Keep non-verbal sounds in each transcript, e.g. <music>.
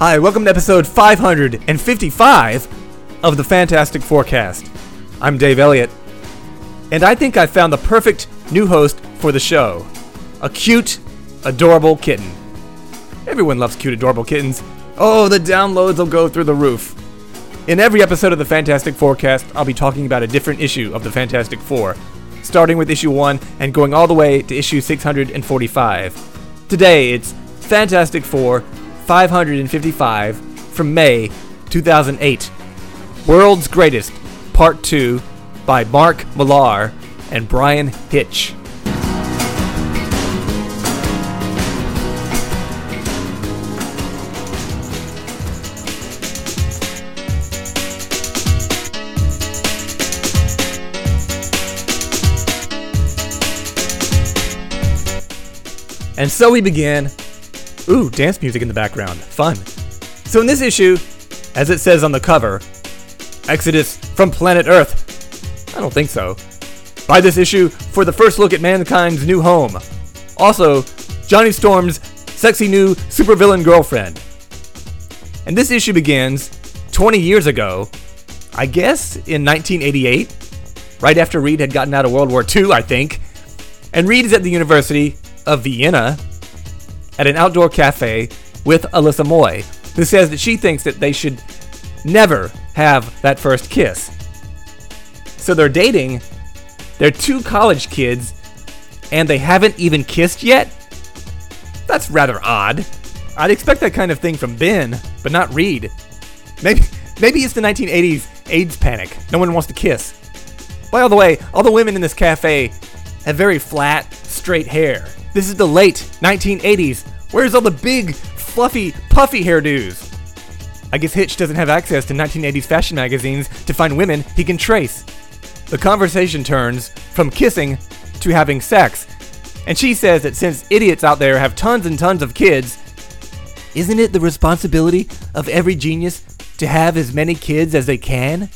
Hi, welcome to episode 555 of the Fantastic Forecast. I'm Dave Elliott, and I think I found the perfect new host for the show a cute, adorable kitten. Everyone loves cute, adorable kittens. Oh, the downloads will go through the roof. In every episode of the Fantastic Forecast, I'll be talking about a different issue of the Fantastic Four, starting with issue 1 and going all the way to issue 645. Today, it's Fantastic Four 555 from May 2008. World's Greatest, Part 2 by Mark Millar and Bryan Hitch. And so we begin. Ooh, dance music in the background. Fun. So in this issue, as it says on the cover, Exodus from planet Earth. I don't think so. Buy this issue for the first look at mankind's new home. Also, Johnny Storm's sexy new supervillain girlfriend. And this issue begins 20 years ago, I guess in 1988, right after Reed had gotten out of World War II, I think. And Reed is at the University of Vienna at an outdoor cafe with Alyssa Moy, who says that she thinks that they should never have that first kiss. So they're dating, they're two college kids, and they haven't even kissed yet? That's rather odd. I'd expect that kind of thing from Ben, but not Reed. Maybe maybe it's the 1980s AIDS panic. No one wants to kiss. By the way, all the women in this cafe have very flat, straight hair. This is the late 1980s. Where's all the big, fluffy, puffy hairdos? I guess Hitch doesn't have access to 1980s fashion magazines to find women he can trace. The conversation turns from kissing to having sex, and she says that since idiots out there have tons and tons of kids, isn't it the responsibility of every genius to have as many kids as they can?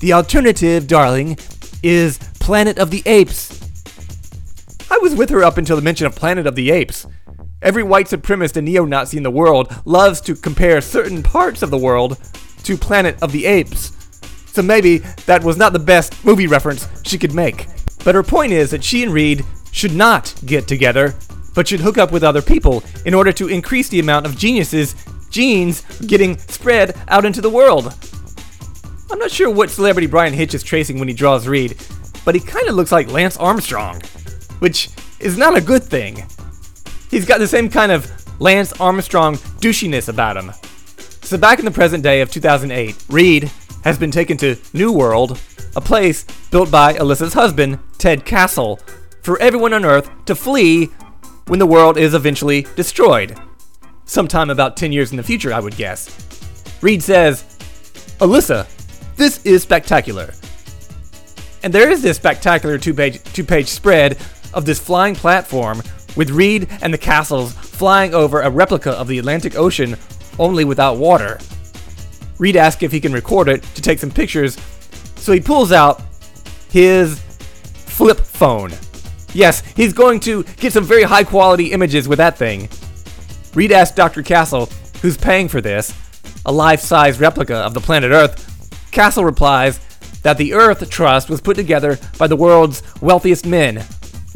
The alternative, darling, is Planet of the Apes. I was with her up until the mention of Planet of the Apes. Every white supremacist and neo Nazi in the world loves to compare certain parts of the world to Planet of the Apes. So maybe that was not the best movie reference she could make. But her point is that she and Reed should not get together, but should hook up with other people in order to increase the amount of geniuses, genes, getting spread out into the world. I'm not sure what celebrity Bryan Hitch is tracing when he draws Reed, but he kind of looks like Lance Armstrong, which is not a good thing. He's got the same kind of Lance Armstrong douchiness about him. So back in the present day of 2008, Reed has been taken to New World, a place built by Alyssa's husband, Ted Castle, for everyone on Earth to flee when the world is eventually destroyed. Sometime about 10 years in the future, I would guess. Reed says, Alyssa, this is spectacular. And there is this spectacular two page, two page spread of this flying platform with Reed and the castles flying over a replica of the Atlantic Ocean only without water. Reed asks if he can record it to take some pictures, so he pulls out his flip phone. Yes, he's going to get some very high quality images with that thing. Reed asks Dr. Castle, who's paying for this, a life size replica of the planet Earth. Castle replies that the Earth Trust was put together by the world's wealthiest men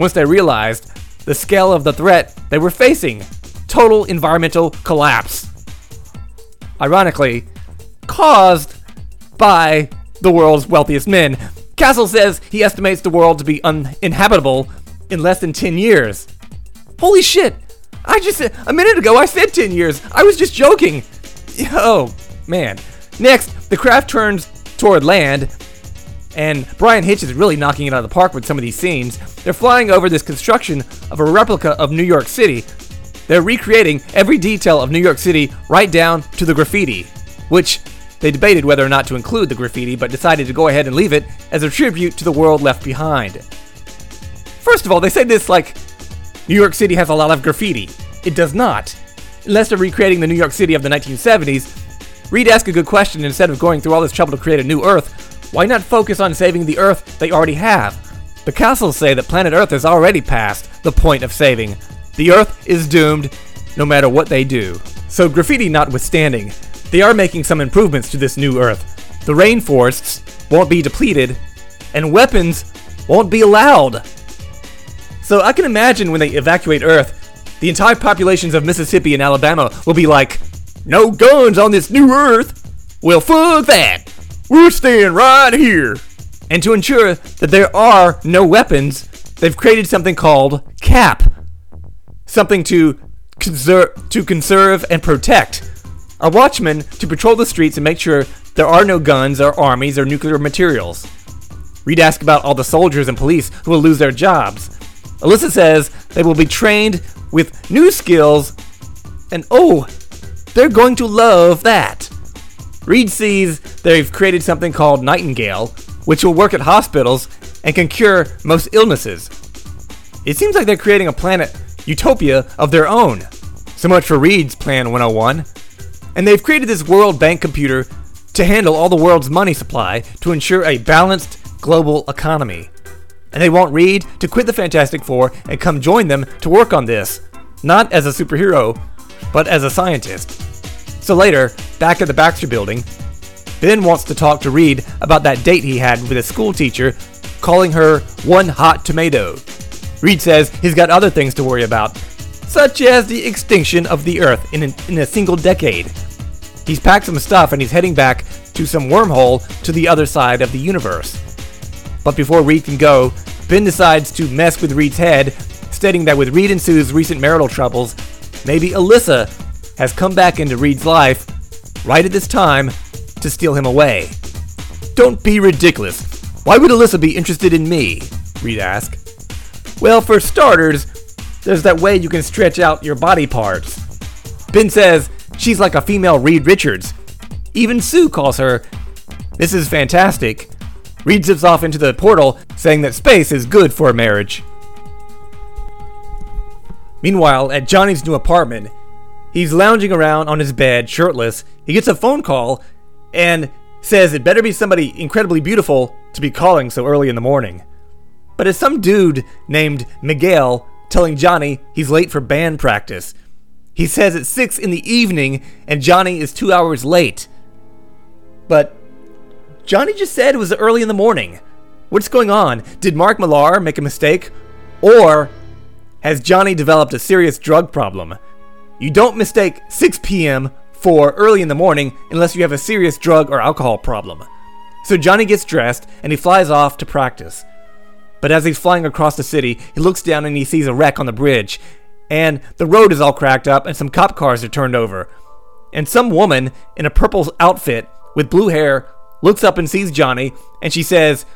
once they realized the scale of the threat they were facing total environmental collapse. Ironically, caused by the world's wealthiest men. Castle says he estimates the world to be uninhabitable in less than 10 years. Holy shit! I just said, a minute ago I said 10 years. I was just joking. Oh, man. Next, the craft turns toward land, and Bryan Hitch is really knocking it out of the park with some of these scenes. They're flying over this construction of a replica of New York City. They're recreating every detail of New York City right down to the graffiti, which they debated whether or not to include the graffiti, but decided to go ahead and leave it as a tribute to the world left behind. First of all, they say this like New York City has a lot of graffiti. It does not. Unless they're recreating the New York City of the 1970s, Reed asked a good question instead of going through all this trouble to create a new Earth. Why not focus on saving the Earth they already have? The castles say that planet Earth is already past the point of saving. The Earth is doomed no matter what they do. So, graffiti notwithstanding, they are making some improvements to this new Earth. The rainforests won't be depleted, and weapons won't be allowed. So, I can imagine when they evacuate Earth, the entire populations of Mississippi and Alabama will be like, No guns on this new Earth! Well, fuck that! We're staying right here! And to ensure that there are no weapons, they've created something called CAP. Something to conserve, to conserve and protect. A watchman to patrol the streets and make sure there are no guns or armies or nuclear materials. Reed asks about all the soldiers and police who will lose their jobs. Alyssa says they will be trained with new skills, and oh, they're going to love that. Reed sees they've created something called Nightingale, which will work at hospitals and can cure most illnesses. It seems like they're creating a planet utopia of their own. So much for Reed's Plan 101. And they've created this World Bank computer to handle all the world's money supply to ensure a balanced global economy. And they want Reed to quit the Fantastic Four and come join them to work on this, not as a superhero, but as a scientist. So later, back at the Baxter building, Ben wants to talk to Reed about that date he had with a school teacher, calling her one hot tomato. Reed says he's got other things to worry about, such as the extinction of the Earth in, an, in a single decade. He's packed some stuff and he's heading back to some wormhole to the other side of the universe. But before Reed can go, Ben decides to mess with Reed's head, stating that with Reed and Sue's recent marital troubles, maybe Alyssa has come back into Reed's life right at this time to steal him away. Don't be ridiculous. Why would Alyssa be interested in me? Reed asked. Well, for starters, there's that way you can stretch out your body parts. Ben says she's like a female Reed Richards. Even Sue calls her. This is fantastic. Reed zips off into the portal, saying that space is good for a marriage. Meanwhile, at Johnny's new apartment, he's lounging around on his bed, shirtless. He gets a phone call and says it better be somebody incredibly beautiful to be calling so early in the morning. But it's some dude named Miguel telling Johnny he's late for band practice. He says it's 6 in the evening and Johnny is two hours late. But Johnny just said it was early in the morning. What's going on? Did Mark Millar make a mistake? Or has Johnny developed a serious drug problem? You don't mistake 6 p.m. for early in the morning unless you have a serious drug or alcohol problem. So Johnny gets dressed and he flies off to practice. But as he's flying across the city, he looks down and he sees a wreck on the bridge. And the road is all cracked up and some cop cars are turned over. And some woman in a purple outfit with blue hair looks up and sees Johnny and she says,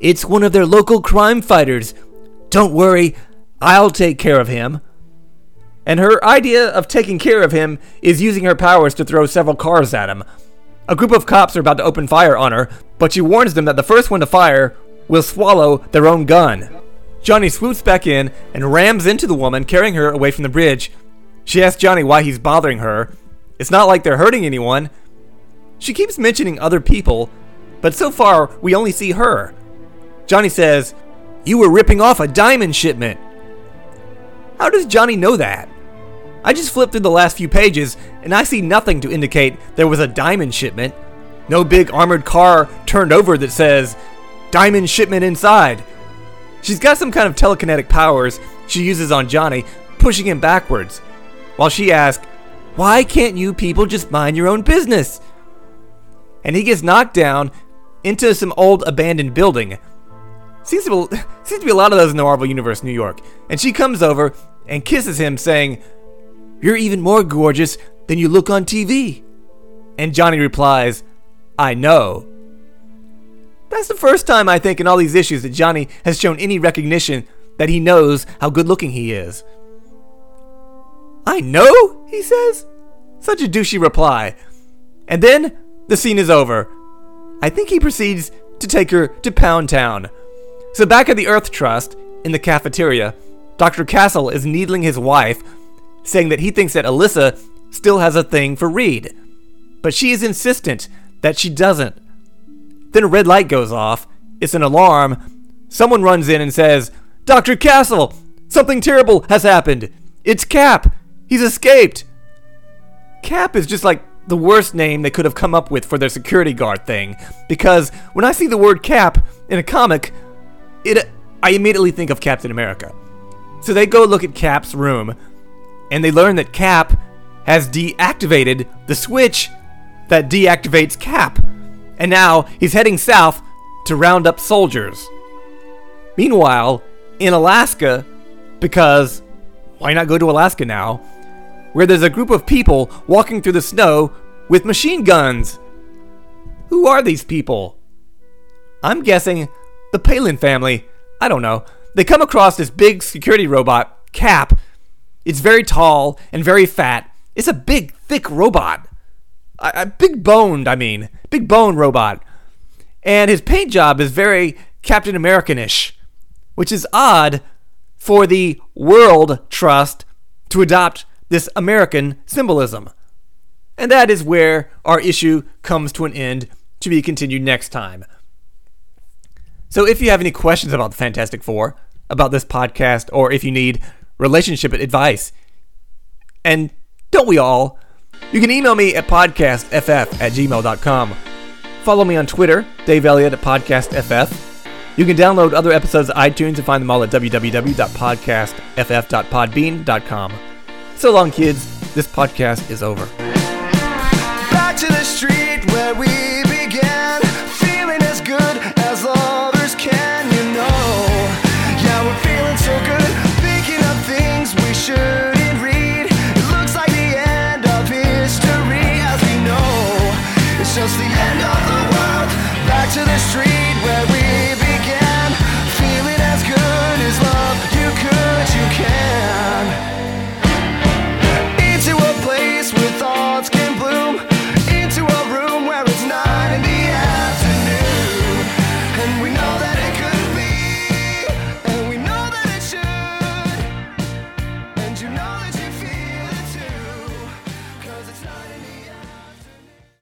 It's one of their local crime fighters. Don't worry, I'll take care of him. And her idea of taking care of him is using her powers to throw several cars at him. A group of cops are about to open fire on her, but she warns them that the first one to fire will swallow their own gun. Johnny swoops back in and rams into the woman, carrying her away from the bridge. She asks Johnny why he's bothering her. It's not like they're hurting anyone. She keeps mentioning other people, but so far we only see her. Johnny says, You were ripping off a diamond shipment. How does Johnny know that? I just flipped through the last few pages and I see nothing to indicate there was a diamond shipment. No big armored car turned over that says, diamond shipment inside. She's got some kind of telekinetic powers she uses on Johnny, pushing him backwards, while she asks, Why can't you people just mind your own business? And he gets knocked down into some old abandoned building. Seems to, be, <laughs> seems to be a lot of those in the Marvel Universe, New York. And she comes over and kisses him, saying, You're even more gorgeous than you look on TV. And Johnny replies, I know. That's the first time, I think, in all these issues that Johnny has shown any recognition that he knows how good looking he is. I know, he says. Such a douchey reply. And then the scene is over. I think he proceeds to take her to Pound Town. So back at the Earth Trust, in the cafeteria, Dr. Castle is needling his wife, saying that he thinks that Alyssa still has a thing for Reed. But she is insistent that she doesn't. Then a red light goes off. It's an alarm. Someone runs in and says, Dr. Castle, something terrible has happened. It's Cap. He's escaped. Cap is just like the worst name they could have come up with for their security guard thing. Because when I see the word Cap in a comic, it I immediately think of Captain America. So they go look at Cap's room, and they learn that Cap has deactivated the switch that deactivates Cap. And now he's heading south to round up soldiers. Meanwhile, in Alaska, because why not go to Alaska now? Where there's a group of people walking through the snow with machine guns. Who are these people? I'm guessing the Palin family. I don't know. They come across this big security robot, Cap. It's very tall and very fat. It's a big, thick robot. Big boned, I mean. Big bone robot. And his paint job is very Captain Americanish, which is odd for the World Trust to adopt this American symbolism. And that is where our issue comes to an end to be continued next time. So if you have any questions about the Fantastic Four, about this podcast, or if you need relationship advice, and don't we all, you can email me at podcastff at gmail.com. Follow me on Twitter, Dave Elliott at podcastff. You can download other episodes iTunes and find them all at www.podcastff.podbean.com. So long, kids. This podcast is over. Back to the street where we.